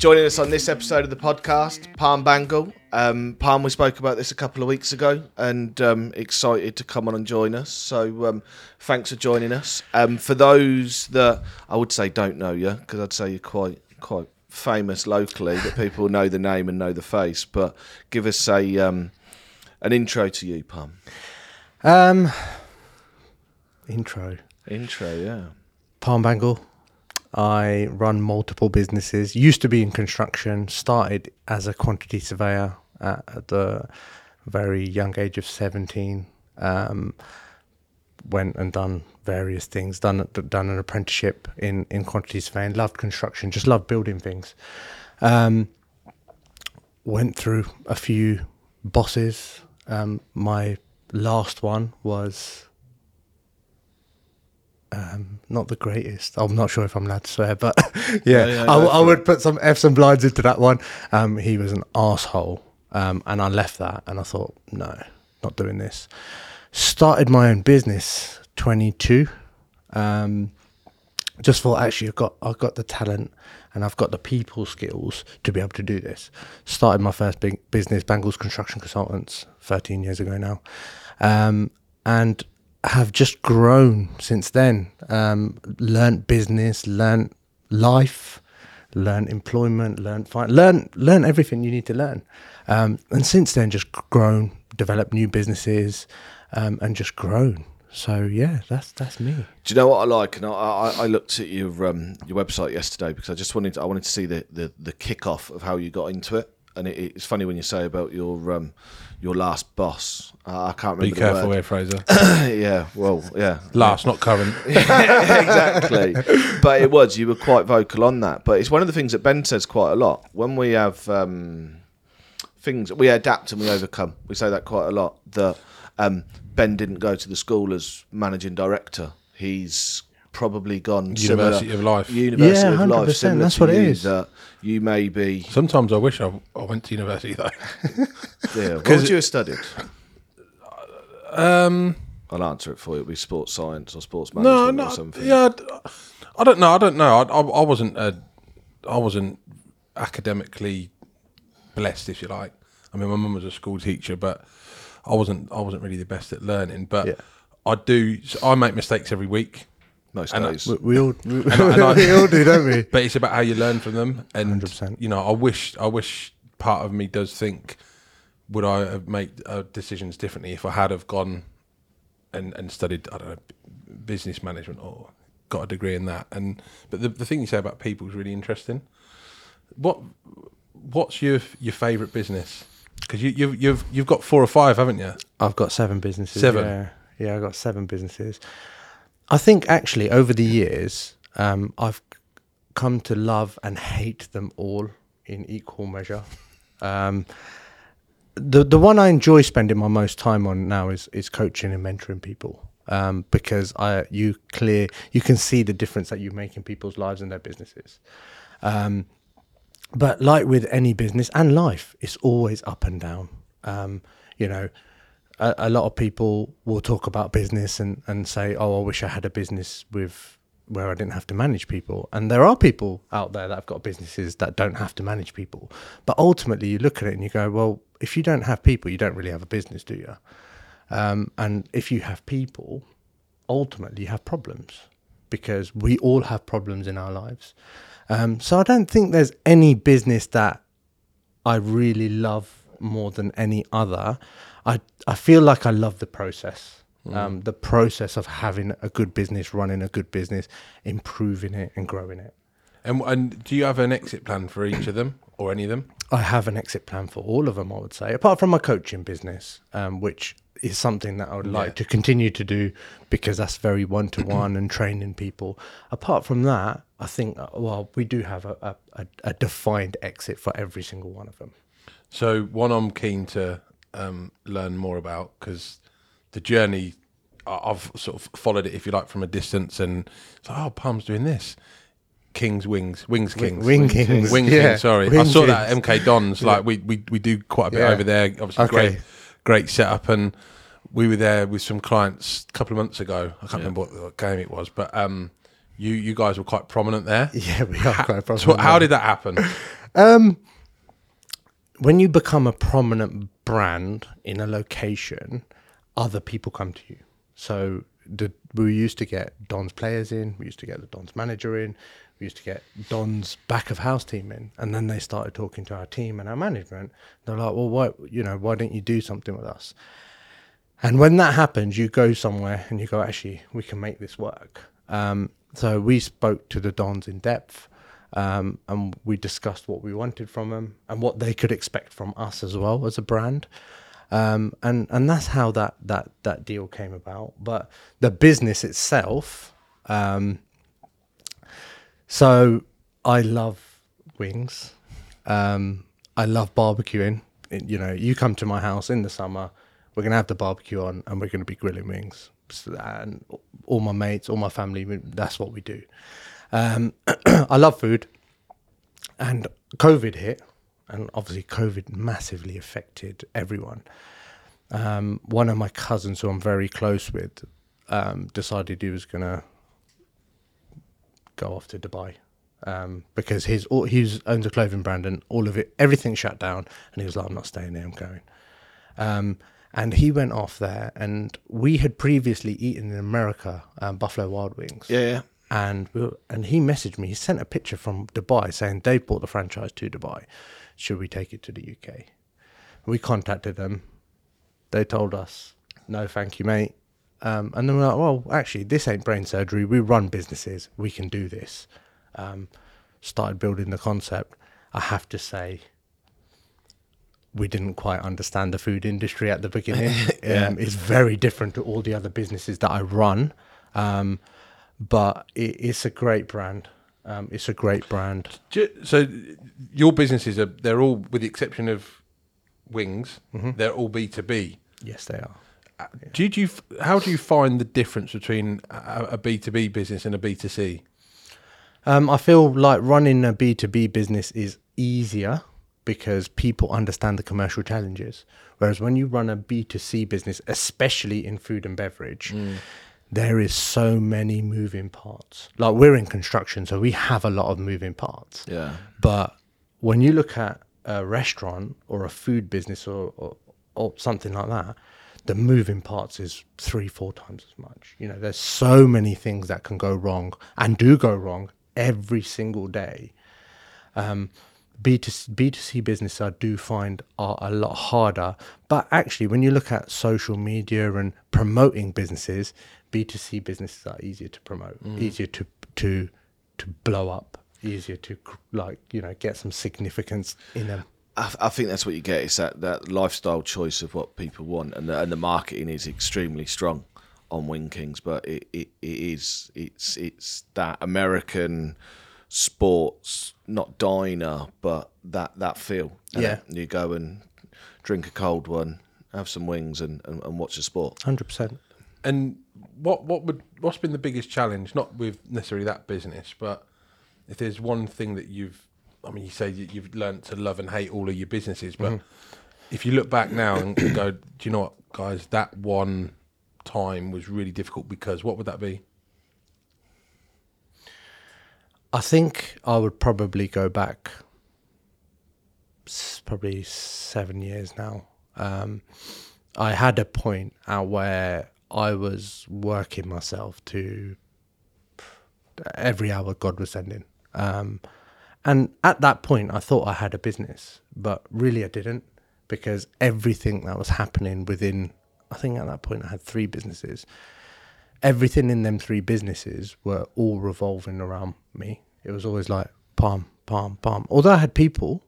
Joining us on this episode of the podcast, Parm Bhangal. Um, Parm, we spoke about this a couple of weeks ago, and um, excited to come on and join us. So, um, thanks for joining us. Um, for those that I would say don't know you, because I'd say you're quite quite famous locally, that people know the name and know the face. But give us a um, an intro to you, Parm. Um, intro. Intro, yeah. Parm Bhangal. I run multiple businesses. Used to be in construction. Started as a quantity surveyor at, at the very young age of seventeen. Um, went and done various things. Done done an apprenticeship in in quantity surveying. Loved construction. Just loved building things. Um, went through a few bosses. Um, my last one was um, not the greatest. I'm not sure if I'm allowed to swear, but yeah, yeah, I, I for would put some F's and blinds into that one. Um, he was an asshole, um, and I left that, and I thought, no, not doing this. Started my own business, 22. Um, just thought actually I've got I've got the talent and I've got the people skills to be able to do this. Started my first big business, Bhangals Construction Consultants, 13 years ago now, um, and have just grown since then. Um, learned business, learned life, learned employment, learned fin- learn learn everything you need to learn, um, and since then just grown, developed new businesses, um, and just grown. So yeah, that's that's me. Do you know what I like? And I, I, I looked at your um, your website yesterday because I just wanted to, I wanted to see the, the, the kick off of how you got into it. And it, it's funny when you say about your um, your last boss. Uh, I can't remember. Be the careful word. here, Frazer. yeah, well, yeah, Last, not current. exactly. But it was you were quite vocal on that. But it's one of the things that Ben says quite a lot when we have um, things we adapt and we overcome. We say that quite a lot. That um, Ben didn't go to the school as managing director. He's probably gone University similar, of Life. University Yeah, of Life. 100%, similar that's to what it you, is. That you may be. Sometimes I wish I, I went to university though. Yeah, what would you have studied? Um, I'll answer it for you. It'll be sports science or sports management no, or something. yeah, I- I don't know. I don't know. I, I, I wasn't a, I wasn't academically blessed, if you like. I mean, my mum was a school teacher, but I wasn't. I wasn't really the best at learning. But Yeah. I do. so I make mistakes every week. Most And I- days. We, we all we, and I- we all do, don't we? but it's about how you learn from them and 100%. you know i wish i wish part of me does think would i have made uh, decisions differently if i had have gone and and studied i don't know business management or got a degree in that and but the, the thing you say about people is really interesting what what's your your favorite business because you, you've you've you've got four or five haven't you I've got seven businesses. Seven? Yeah, yeah, I've got seven businesses. I think actually over the years, um, I've come to love and hate them all in equal measure. Um, the the one I enjoy spending my most time on now is is coaching and mentoring people. Um, because I you clear you can see the difference that you make in people's lives and their businesses. Um, but like with any business and life, it's always up and down. Um, you know, a, a lot of people will talk about business and, and say, "Oh, I wish I had a business with where I didn't have to manage people." And there are people out there that have got businesses that don't have to manage people. But ultimately, you look at it and you go, "Well, if you don't have people, you don't really have a business, do you?" Um, and if you have people, ultimately, you have problems because we all have problems in our lives. Um, so I don't think there's any business that I really love more than any other. I I feel like I love the process, um, the process of having a good business, running a good business, improving it and growing it. and and do you have an exit plan for each of them or any of them I have an exit plan for all of them. I would say, apart from my coaching business, um, which is something that I would like Yeah. to continue to do because that's very one to one and training people. Apart from that, I think uh, well, we do have a, a, a defined exit for every single one of them. So one I'm keen to um, learn more about because the journey I- I've sort of followed it, if you like, from a distance, and it's like, oh, Parm's doing this. Kings Wings, Wings Kings, Wing Kings, Wing yeah. Kings. Sorry, I Wing saw that. MK Dons. Like we, we we do quite a bit Yeah. over there. Obviously, Okay. great great setup, and we were there with some clients a couple of months ago. I can't remember what, what game it was, but um, you you guys were quite prominent there. Yeah, we are quite So prominent. how did that happen? when you become a prominent brand in a location, other people come to you. So the, we used to get Don's players in, we used to get the Don's manager in, we used to get Don's back of house team in, and then they started talking to our team and our management. They're like, "Well, why you know why don't you do something with us?" And when that happens, you go somewhere and you go, "Actually, we can make this work." Um, so we spoke to the Dons in depth um, and we discussed what we wanted from them and what they could expect from us as well as a brand. Um, and and that's how that that that deal came about. But the business itself, um, so I love wings. Um, I love barbecuing. You know, you come to my house in the summer, we're gonna have the barbecue on, and we're gonna be grilling wings. And all my mates, all my family, that's what we do. Um, I love food, and COVID hit, and obviously COVID massively affected everyone. Um, one of my cousins, who I'm very close with, um, decided he was gonna go off to Dubai um, because his all, he owns a clothing brand and all of it, everything shut down, and he was like, "I'm not staying there. I'm going." Um, and he went off there, and we had previously eaten in America um, Buffalo Wild Wings Yeah, yeah. And we were, and he messaged me. He sent a picture from Dubai saying they bought the franchise to Dubai. Should we take it to the UK? We contacted them. They told us, no, thank you, mate. Um, and then we're like, well, actually, this ain't brain surgery. We run businesses. We can do this. Um, started building the concept. I have to say, we didn't quite understand the food industry at the beginning. um, it's very different to all the other businesses that I run. Um, but it, it's a great brand. Um, it's a great brand. So your businesses are they're all with the exception of wings, they're all B two B. Yes, they are. Do you, do you how do you find the difference between a B two B business and a B two C? Um, I feel like running a B2B business is easier because people understand the commercial challenges. Whereas when you run a B2C business, especially in food and beverage, there is so many moving parts. Like we're in construction, so we have a lot of moving parts. Yeah. But when you look at a restaurant or a food business or, or, or something like that, the moving parts is three, four times as much. You know, there's so many things that can go wrong and do go wrong every single day. Um, B2C, B2C business I do find are a lot harder. But actually, when you look at social media and promoting businesses, B2C businesses are easier to promote, mm. easier to to to blow up, easier to like you know get some significance in them. I, I think that's what you get. It's that, that lifestyle choice of what people want, and the, and the marketing is extremely strong on Wing Kings. But it, it, it is it's it's that American sports, not diner, but that that feel. And Yeah. you go and drink a cold one, have some wings, and, and, and watch the sport. Hundred percent. And what what would what's been the biggest challenge? Not with necessarily that business, but if there's one thing that you've, I mean, you say you- you've learned to love and hate all of your businesses, but mm-hmm. if you look back now and go, do you know what, guys, that one time was really difficult because what would that be? I think I would probably go back probably seven years now. Um, I had a point out where I was working myself to every hour God was sending. Um, and at that point, I thought I had a business, but really I didn't because everything that was happening within, I think at that point I had three businesses everything in them three businesses were all revolving around me. It was always like Parm, Parm, Parm. Although I had people,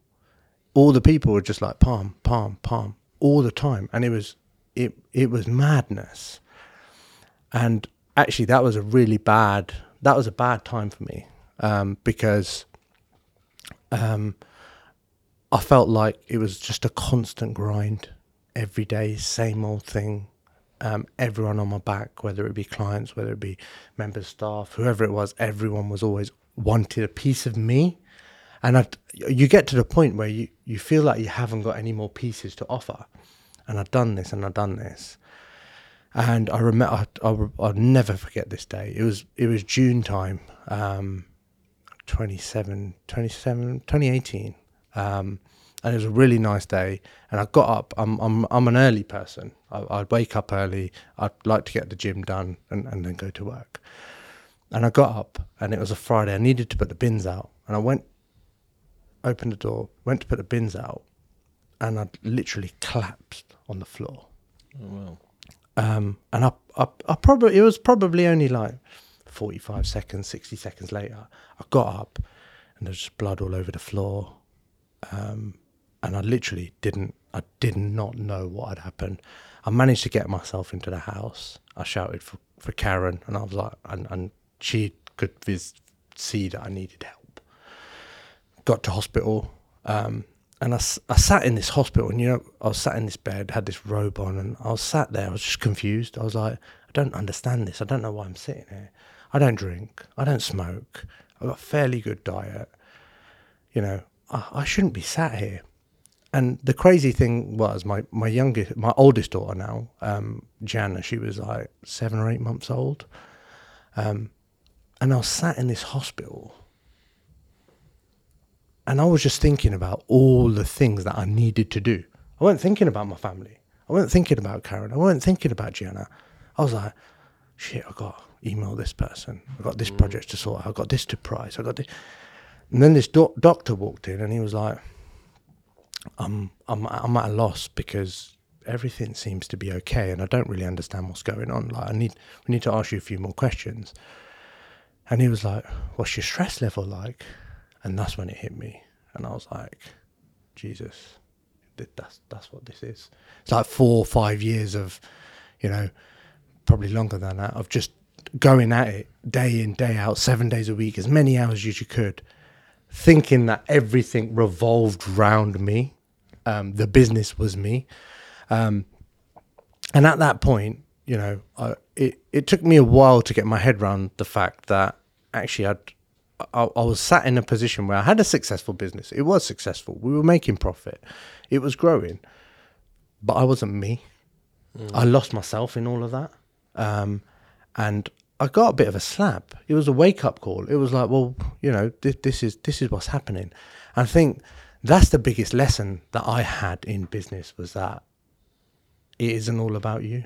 all the people were just like Parm, Parm, Parm all the time, and it was it it was madness. And actually, that was a really bad that was a bad time for me um, because um, I felt like it was just a constant grind every day, same old thing. Um, everyone on my back, whether it be clients, whether it be members, staff, whoever it was, everyone was always wanted a piece of me. And I, you get to the point where you, you feel like you haven't got any more pieces to offer. And I've done this and I've done this. And I remember, I, I, I'll never forget this day. It was it was June time, um, 27, 27, 2018. Um, and it was a really nice day. And I got up. I'm I'm I'm an early person. I, I'd wake up early. I'd like to get the gym done and, and then go to work. And I got up, and it was a Friday. I needed to put the bins out, and I went, opened the door, went to put the bins out, and I literally collapsed on the floor. Oh, well. Um, and I, I, I probably it was probably only like forty five seconds, sixty seconds later. I got up, and there's just blood all over the floor. Um, and I literally didn't, I did not know what had happened. I managed to get myself into the house. I shouted for, for Karen, and I was like, and, and she could vis- see that I needed help. Got to hospital, um, and I sat in this hospital, and you know, I was sat in this bed, had this robe on, and I was sat there. I was just confused. I was like, I don't understand this. I don't know why I'm sitting here. I don't drink. I don't smoke. I've got a fairly good diet. You know, I, I shouldn't be sat here and the crazy thing was my my youngest my oldest daughter now um Gianna she was like 7 or 8 months old. Um and I was sat in this hospital. And I was just thinking about all the things that I needed to do. I wasn't thinking about my family. I wasn't thinking about Karen. I wasn't thinking about Gianna I was like shit I got to email this person. I got this project to sort out. I got this to price. I got this and then this doc- doctor walked in and he was like I'm I'm I'm at a loss because everything seems to be okay, and I don't really understand what's going on. Like, I need we need to ask you a few more questions. And he was like, "What's your stress level like?" And that's when it hit me, and I was like, "Jesus, th- that's that's what this is." It's like four or five years of, you know, probably longer than that of just going at it day in day out, seven days a week, as many hours as you could thinking that everything revolved round me. Um, the business was me. Um, and at that point, you know, I, it, it took me a while to get my head around the fact that actually I'd, I, I was sat in a position where I had a successful business. It was successful. We were making profit. It was growing, but I wasn't me. I lost myself in all of that. Um, and I got a bit of a slap. It was a wake up call. It was like, well, you know, this, this is this is what's happening. And I think that's the biggest lesson that I had in business was that it isn't all about you.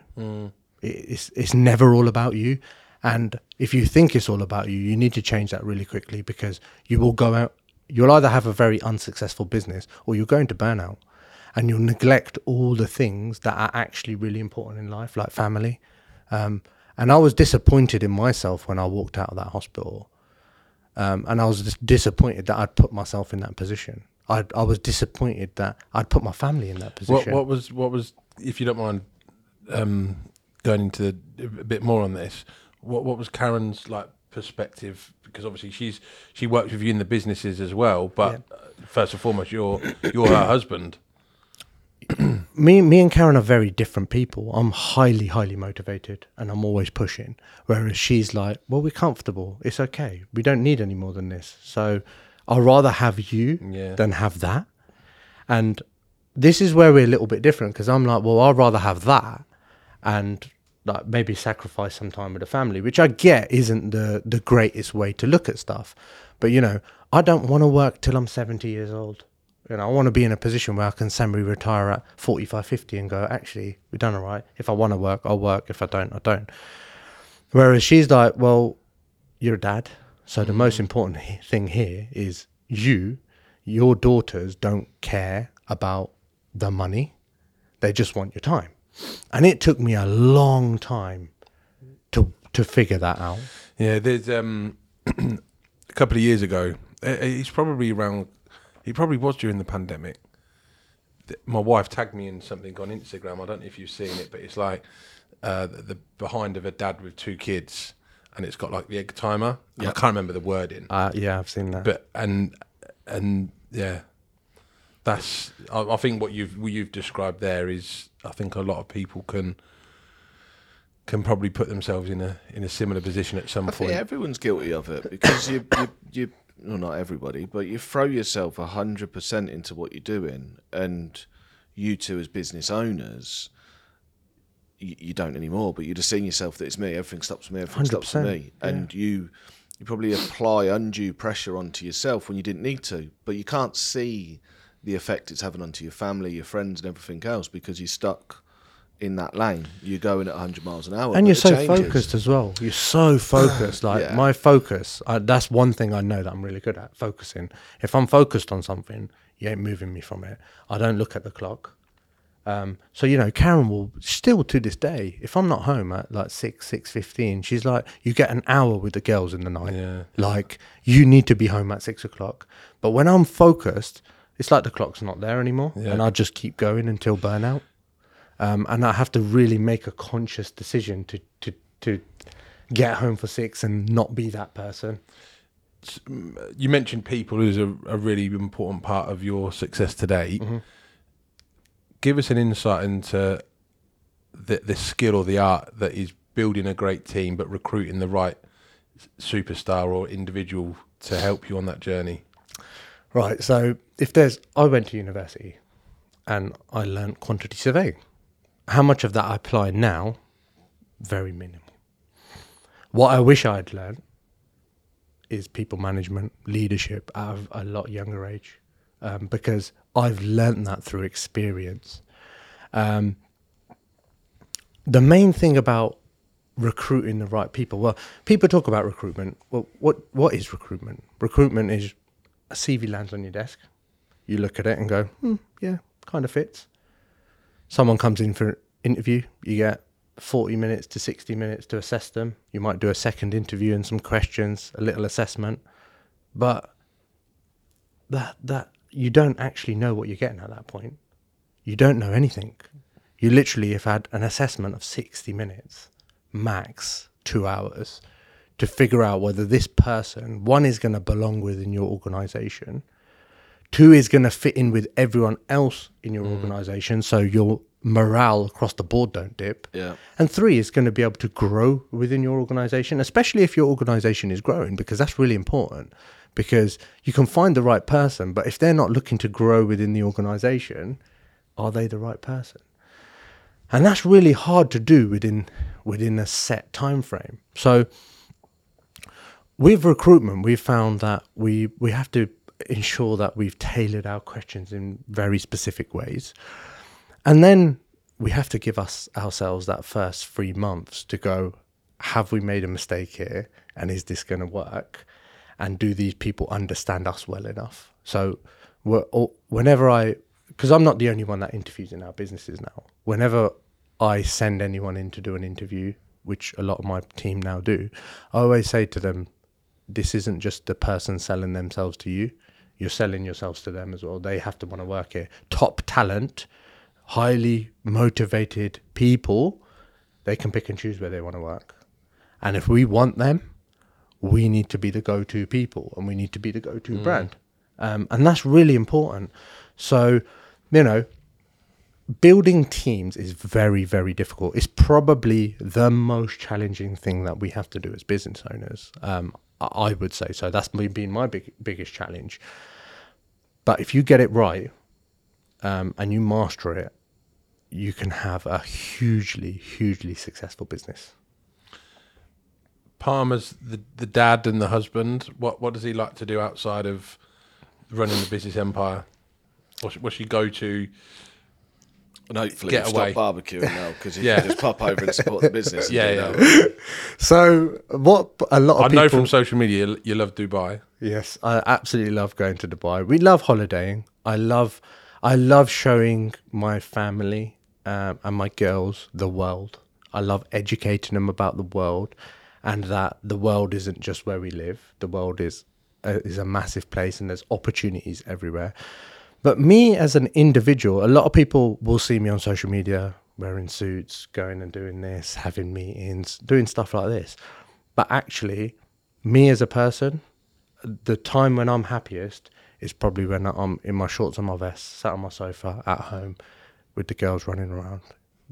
It, it's it's never all about you. And if you think it's all about you, you need to change that really quickly because you will go out. You'll either have a very unsuccessful business or you're going to burnout, and you'll neglect all the things that are actually really important in life, like family. Um, and I was disappointed in myself when I walked out of that hospital. Um, and I was just disappointed that I'd put myself in that position. I I was disappointed that I'd put my family in that position. what was what was if you don't mind um, going into the, a bit more on this? What what was Karen's like perspective? Because obviously she's she works with you in the businesses as well, but uh, first and foremost, you're you're her husband. me me and Karen are very different people. I'm highly highly motivated and I'm always pushing, whereas she's like, "Well, we're comfortable. It's okay. We don't need any more than this." So I'd rather have you Yeah. than have that. And this is where we're a little bit different because I'm like, "Well, I'd rather have that and like maybe sacrifice some time with the family," which I get isn't the the greatest way to look at stuff. But you know, I don't want to work till I'm 70 years old. You know, I want to be in a position where I can semi-retire at 45, 50 and go, actually, we've done all right. If I want to work, I'll work. If I don't, I don't. Whereas she's like, well, you're a dad. So the most important thing here is you, your daughters don't care about the money. They just want your time. And it took me a long time to to figure that out. Yeah, there's um, a couple of years ago. uh, It's probably around. It probably was during the pandemic. th- My wife tagged me in something on Instagram. I don't know if you've seen it, but it's like uh, the, the behind of a dad with two kids, and it's got like the egg timer. And I can't remember the wording, Uh, yeah, I've seen that. but and and yeah, that's. I, I think what you've what you've described there is. I think a lot of people can can probably put themselves in a in a similar position at some I think point. everyone's guilty of it because you, you, you, well, not everybody, but you throw yourself hundred percent into what you're doing, and you two as business owners, you, you don't anymore. But you'd have seen yourself that it's me. Everything stops with me. Everything stops with 100%, me, and you you probably apply undue pressure onto yourself when you didn't need to, but you can't see the effect it's having onto your family, your friends, and everything else because you're stuck in that lane. You're going at 100 miles an hour, and you're so changes. focused as well. You're so focused. Like Yeah. my focus, I, that's one thing I know that I'm really good at focusing. If I'm focused on something, you ain't moving me from it. I don't look at the clock. Um, so you know, Karen will still to this day. If I'm not home at like six, six fifteen, she's like, "You get an hour with the girls in the night. Yeah. Like you need to be home at six o'clock." But when I'm focused, it's like the clock's not there anymore, Yeah. and I just keep going until burnout. Um, and I have to really make a conscious decision to to to get home for six and not be that person. You mentioned people as a, a really important part of your success today. Give us an insight into the, the skill or the art that is building a great team, but recruiting the right superstar or individual to help you on that journey. Right. So if there's, I went to university and I learned quantity surveying. How much of that I apply now? Very minimal. What I wish I'd learned is people management, leadership at a, lot younger age, um, because I've learned that through experience. Um, the main thing about recruiting the right people, well, people talk about recruitment. Well, what what is recruitment? Recruitment is a CV lands on your desk. You look at it and go, hmm, yeah, kind of fits. Someone comes in for an interview. You get 40 minutes to 60 minutes to assess them. You might do a second interview and some questions, a little assessment. But that that you don't actually know what you're getting at that point. You don't know anything. You literally have had an assessment of 60 minutes, max two hours, to figure out whether this person, one, is going to belong within your organization, two, is going to fit in with everyone else in your mm. organization so your morale across the board don't dip. Yeah. And three is going to be able to grow within your organization, especially if your organization is growing, because that's really important. Because you can find the right person, but if they're not looking to grow within the organization, are they the right person? And that's really hard to do within within a set time frame. So with recruitment, we've found that we we have to ensure that we've tailored our questions in very specific ways. And then we have to give us ourselves that first three months to go, have we made a mistake here? And is this going to work? And do these people understand us well enough? So whenever I, because I'm not the only one that interviews in our businesses now, whenever I send anyone in to do an interview, which a lot of my team now do, I always say to them, this isn't just the person selling themselves to you. You're selling yourselves to them as well. They have to want to work here. Top talent, highly motivated people, they can pick and choose where they want to work. And if we want them, we need to be the go to people and we need to be the go to brand. Um, and that's really important. So, you know, building teams is very, very difficult. It's probably the most challenging thing that we have to do as business owners. Um, I would say so. That's been my big, biggest challenge. But if you get it right um, and you master it, you can have a hugely, hugely successful business. Palmer's the the dad and the husband. What what does he like to do outside of running the business empire? What's, what's your go to? And hopefully Get you've away. stopped barbecuing now because you Yeah. can just pop over and support the business. Yeah, yeah. So, what a lot of I people. know from social media you- you love Dubai. Yes, I absolutely love going to Dubai. We love holidaying. I love, I love showing my family um, and my girls the world. I love educating them about the world, and that the world isn't just where we live. The world is uh, is a massive place, and there's opportunities everywhere. But me as an individual, a lot of people will see me on social media wearing suits, going and doing this, having meetings, doing stuff like this. But actually, me as a person, the time when I'm happiest is probably when I'm in my shorts and my vest, sat on my sofa at home with the girls running around.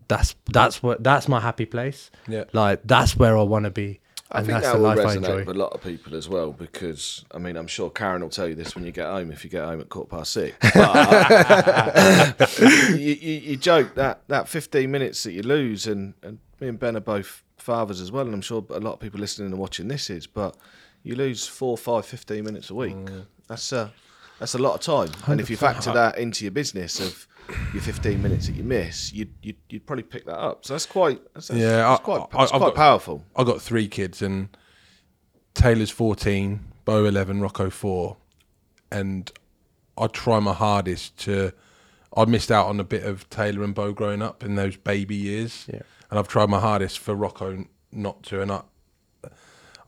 That's that's what that's my happy place. Yeah. Like that's where I want to be, I and think that will resonate with a lot of people as well because I mean I'm sure Karen will tell you this when you get home if you get home at quarter past six. But you, you, you joke that that 15 minutes that you lose, and, and me and Ben are both fathers as well, and I'm sure a lot of people listening and watching this is, but You lose four, five, 15 minutes a week. Mm. That's uh, that's a lot of time. And if you factor that into your business of your 15 minutes that you miss, you'd you'd, you'd probably pick that up. So that's quite that's, that's, Yeah, that's I- quite, I- that's I've quite got- powerful. I got three kids, and Taylor's fourteen, Bo eleven, Rocco four, and I try my hardest to. I missed out on a bit of Taylor and Bo growing up in those baby years, Yeah. and I've tried my hardest for Rocco not to. And I,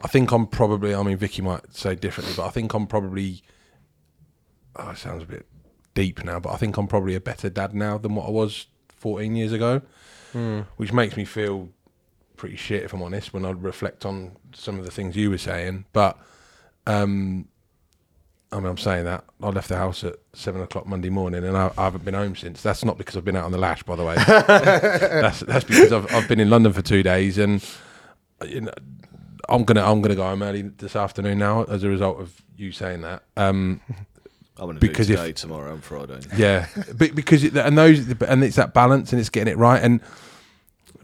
I think I'm probably. I mean, Vicky might say differently, but I think I'm probably. Oh, it sounds a bit deep now, but I think I'm probably a better dad now than what I was 14 years ago, which makes me feel pretty shit if I'm honest when I reflect on some of the things you were saying. But um, I mean, I'm saying that I left the house at seven o'clock Monday morning, and I, I haven't been home since. That's not because I've been out on the lash, by the way. that's that's because I've I've been in London for two days, and you know, I'm gonna I'm gonna go home early this afternoon now as a result of you saying that. Um, I'm going to Because do if- today, tomorrow, and Friday. yeah, but because it, and those and it's that balance and it's getting it right and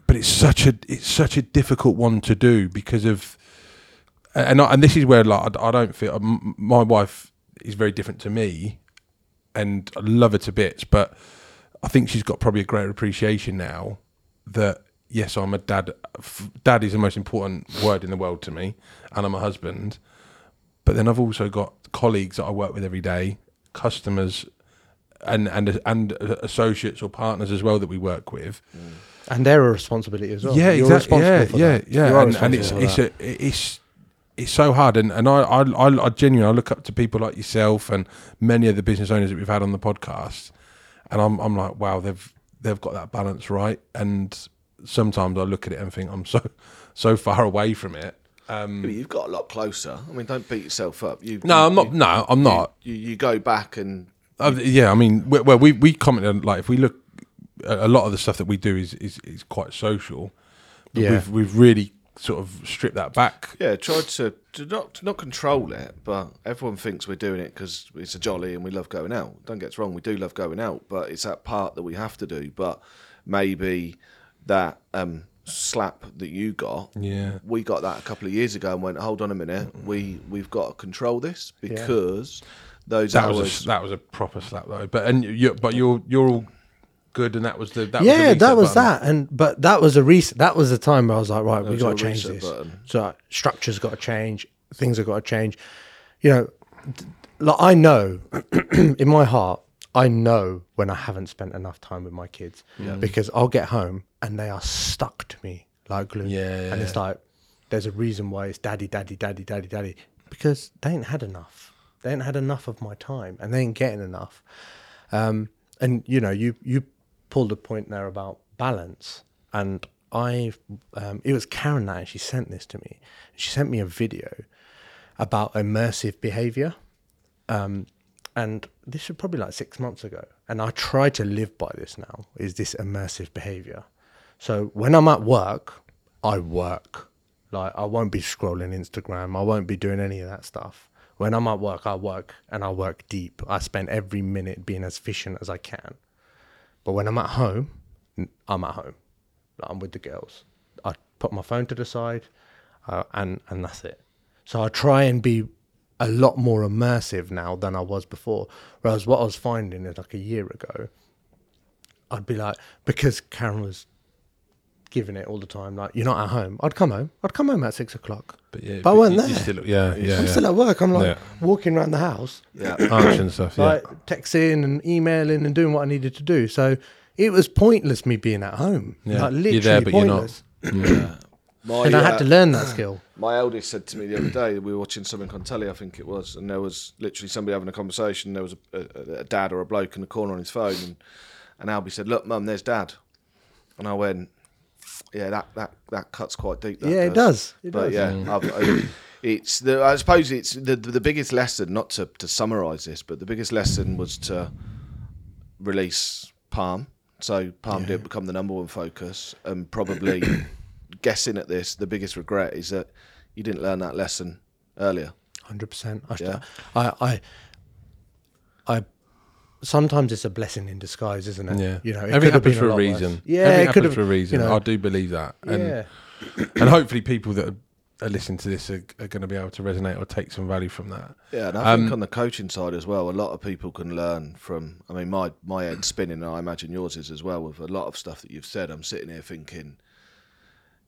but it's such a it's such a difficult one to do because of and I, and this is where like I, I don't feel my wife is very different to me and I love her to bits but I think she's got probably a greater appreciation now that yes I'm a dad dad is the most important word in the world to me and I'm a husband but then I've also got colleagues that I work with every day, customers, and and and associates or partners as well that we work with. Mm. And they're a responsibility as well. yeah, You're exactly. responsible Yeah, yeah, that. yeah. And, and it's it's a, it's it's so hard, and and I, I I I genuinely I look up to people like yourself and many of the business owners that we've had on the podcast, and I'm I'm like, wow, they've they've got that balance right, and sometimes I look at it and think I'm so so far away from it. Um, you've got a lot closer. I mean, don't beat yourself up. You, no, you- I'm not. you- No, I'm not. You, you go back and Uh, yeah, I mean, well, we we commented like if we look, a a lot of the stuff that we do is is, is quite social. But Yeah. we've we've really sort of stripped that back. yeah, tried to, to not to not control it. But everyone thinks we're doing it because it's a jolly and we love going out. Don't get us wrong, we do love going out, but it's that part that we have to do. But maybe that um, slap that you got, Yeah. we got that a couple of years ago and went, hold on a minute, we we've got to control this because those That hours. was a, that was a proper slap though. But and you but you're you're all good, and that was the that was the yeah, that was button. that, and but that was a reset. That was the time where I was like, right, we was got to change reset this. button. So structure's got to change. Things have got to change. You know, like I know in my heart, I know when I haven't spent enough time with my kids because I'll get home and they are stuck to me like glue. Yeah, and it's like there's a reason why it's daddy, daddy, daddy, daddy, daddy because they ain't had enough. They ain't had enough of my time, and they ain't getting enough. Um, and you know, you you pulled a point there about balance, and I, um, it was Karen that actually sent this to me. She sent me a video about immersive behavior, um, and this was probably like six months ago. And I try to live by this now. Is this immersive behavior? So when I'm at work, I work. Like I won't be scrolling Instagram. I won't be doing any of that stuff. When I'm at work, I work and I work deep. I spend every minute being as efficient as I can. But when I'm at home, I'm at home. Like, I'm with the girls. I put my phone to the side, uh, and and that's it. So I try and be a lot more immersive now than I was before. Whereas what I was finding is like a year ago, I'd be like because Karen was giving it all the time, like you're not at home. I'd come home. I'd come home at six o'clock. But yeah, But I wasn't you- you there. still- yeah, yeah, I'm yeah. still at work. I'm like Yeah. walking around the house, yeah. answering stuff. Yeah, like texting and emailing and doing what I needed to do. So it was pointless me being at home. Yeah. Like You're literally there, but you're not. yeah. My, And I uh, had to learn that skill. My eldest said to me the other day, we were watching something on telly, I think it was, and there was literally somebody having a conversation. There was a, a, a dad or a bloke in the corner on his phone, and, and Albie said, Look, mum, there's dad. And I went, Yeah, that, that, that cuts quite deep. That Yeah, it does. It but does. yeah, I've, I, it's the, I suppose it's the, the biggest lesson, not to, to summarise this, but the biggest lesson was to release Parm. So Parm did become the number one focus, and probably guessing at this, the biggest regret is that you didn't learn that lesson earlier. Hundred percent. Yeah. I, I, I. Sometimes it's a blessing in disguise, isn't it? yeah. You know, it everything could have happens for a lot worse. reason. Yeah, everything it could happens have for a reason. You know, I do believe that, and yeah. and hopefully people that are listening to this are, are going to be able to resonate or take some value from that. Yeah, and I think Um, on the coaching side as well, a lot of people can learn from. I mean, my my head's spinning, and I imagine yours is as well. With a lot of stuff that you've said, I'm sitting here thinking,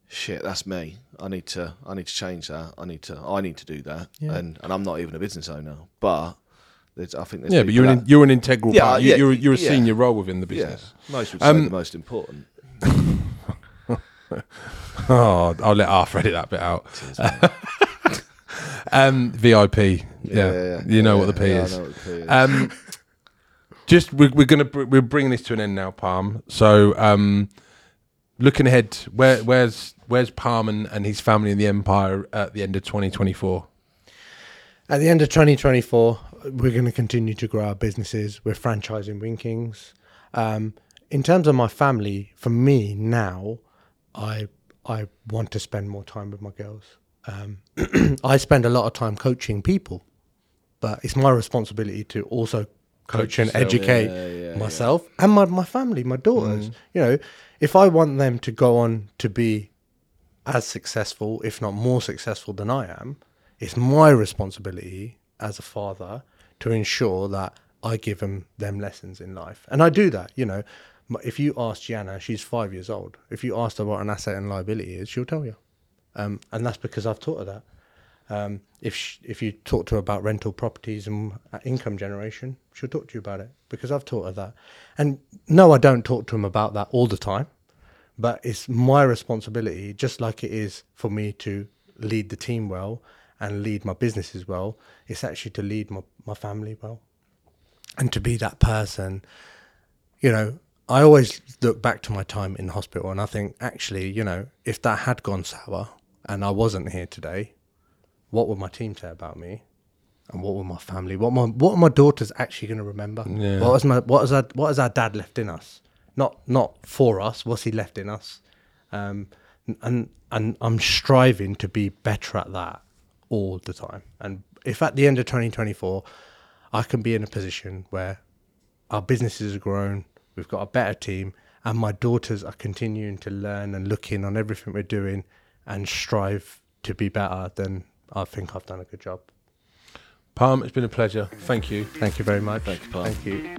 "Shit, that's me. I need to. I need to change that. I need to. I need to do that." Yeah. And and I'm not even a business owner, but there's, I think there's Yeah, but you're an, out- you're an integral Yeah, part. You, yeah, you're you're a yeah. senior role within the yeah, business. most would say Um, the most important. Oh, I'll let Arthur edit that bit out. um, VIP. Yeah, yeah, you know yeah, what the P yeah, I is. know what the P is. Um, just we're, we're gonna br- we're bringing this to an end now, Parm. So, um, looking ahead, where where's where's Parm and, and his family in the empire at the end of 2024? At the end of 2024, we're going to continue to grow our businesses. We're franchising Wing Kings. Um, in terms of my family, for me now, I I want to spend more time with my girls. Um, I spend a lot of time coaching people, but it's my responsibility to also coach, Coach and educate Yeah, yeah, yeah. myself and my, my family, my daughters. You know, if I want them to go on to be as successful, if not more successful than I am, it's my responsibility as a father to ensure that I give them them lessons in life, and I do that. You know, if you ask Gianna, she's five years old. If you ask her what an asset and liability is, she'll tell you, um, and that's because I've taught her that. Um, if sh if you talk to her about rental properties and uh, income generation, she'll talk to you about it because I've taught her that. And no, I don't talk to them about that all the time, but it's my responsibility, just like it is for me to lead the team well and lead my businesses well. It's actually to lead my, my family well and to be that person. You know, I always look back to my time in hospital and I think, actually, you know, if that had gone sour and I wasn't here today, what would my team say about me? And what would my family? What my what are my daughters actually going to remember? Yeah. What has my what has our what has our dad left in us? Not not for us. What's he left in us? Um, and and I'm striving to be better at that all the time. And if at the end of 2024, I can be in a position where our businesses have grown, we've got a better team, and my daughters are continuing to learn and look in on everything we're doing and strive to be better, then I think I've done a good job. Parm, it's been a pleasure. Thank you. Thank you very much. Thank you, Paul. Thank you.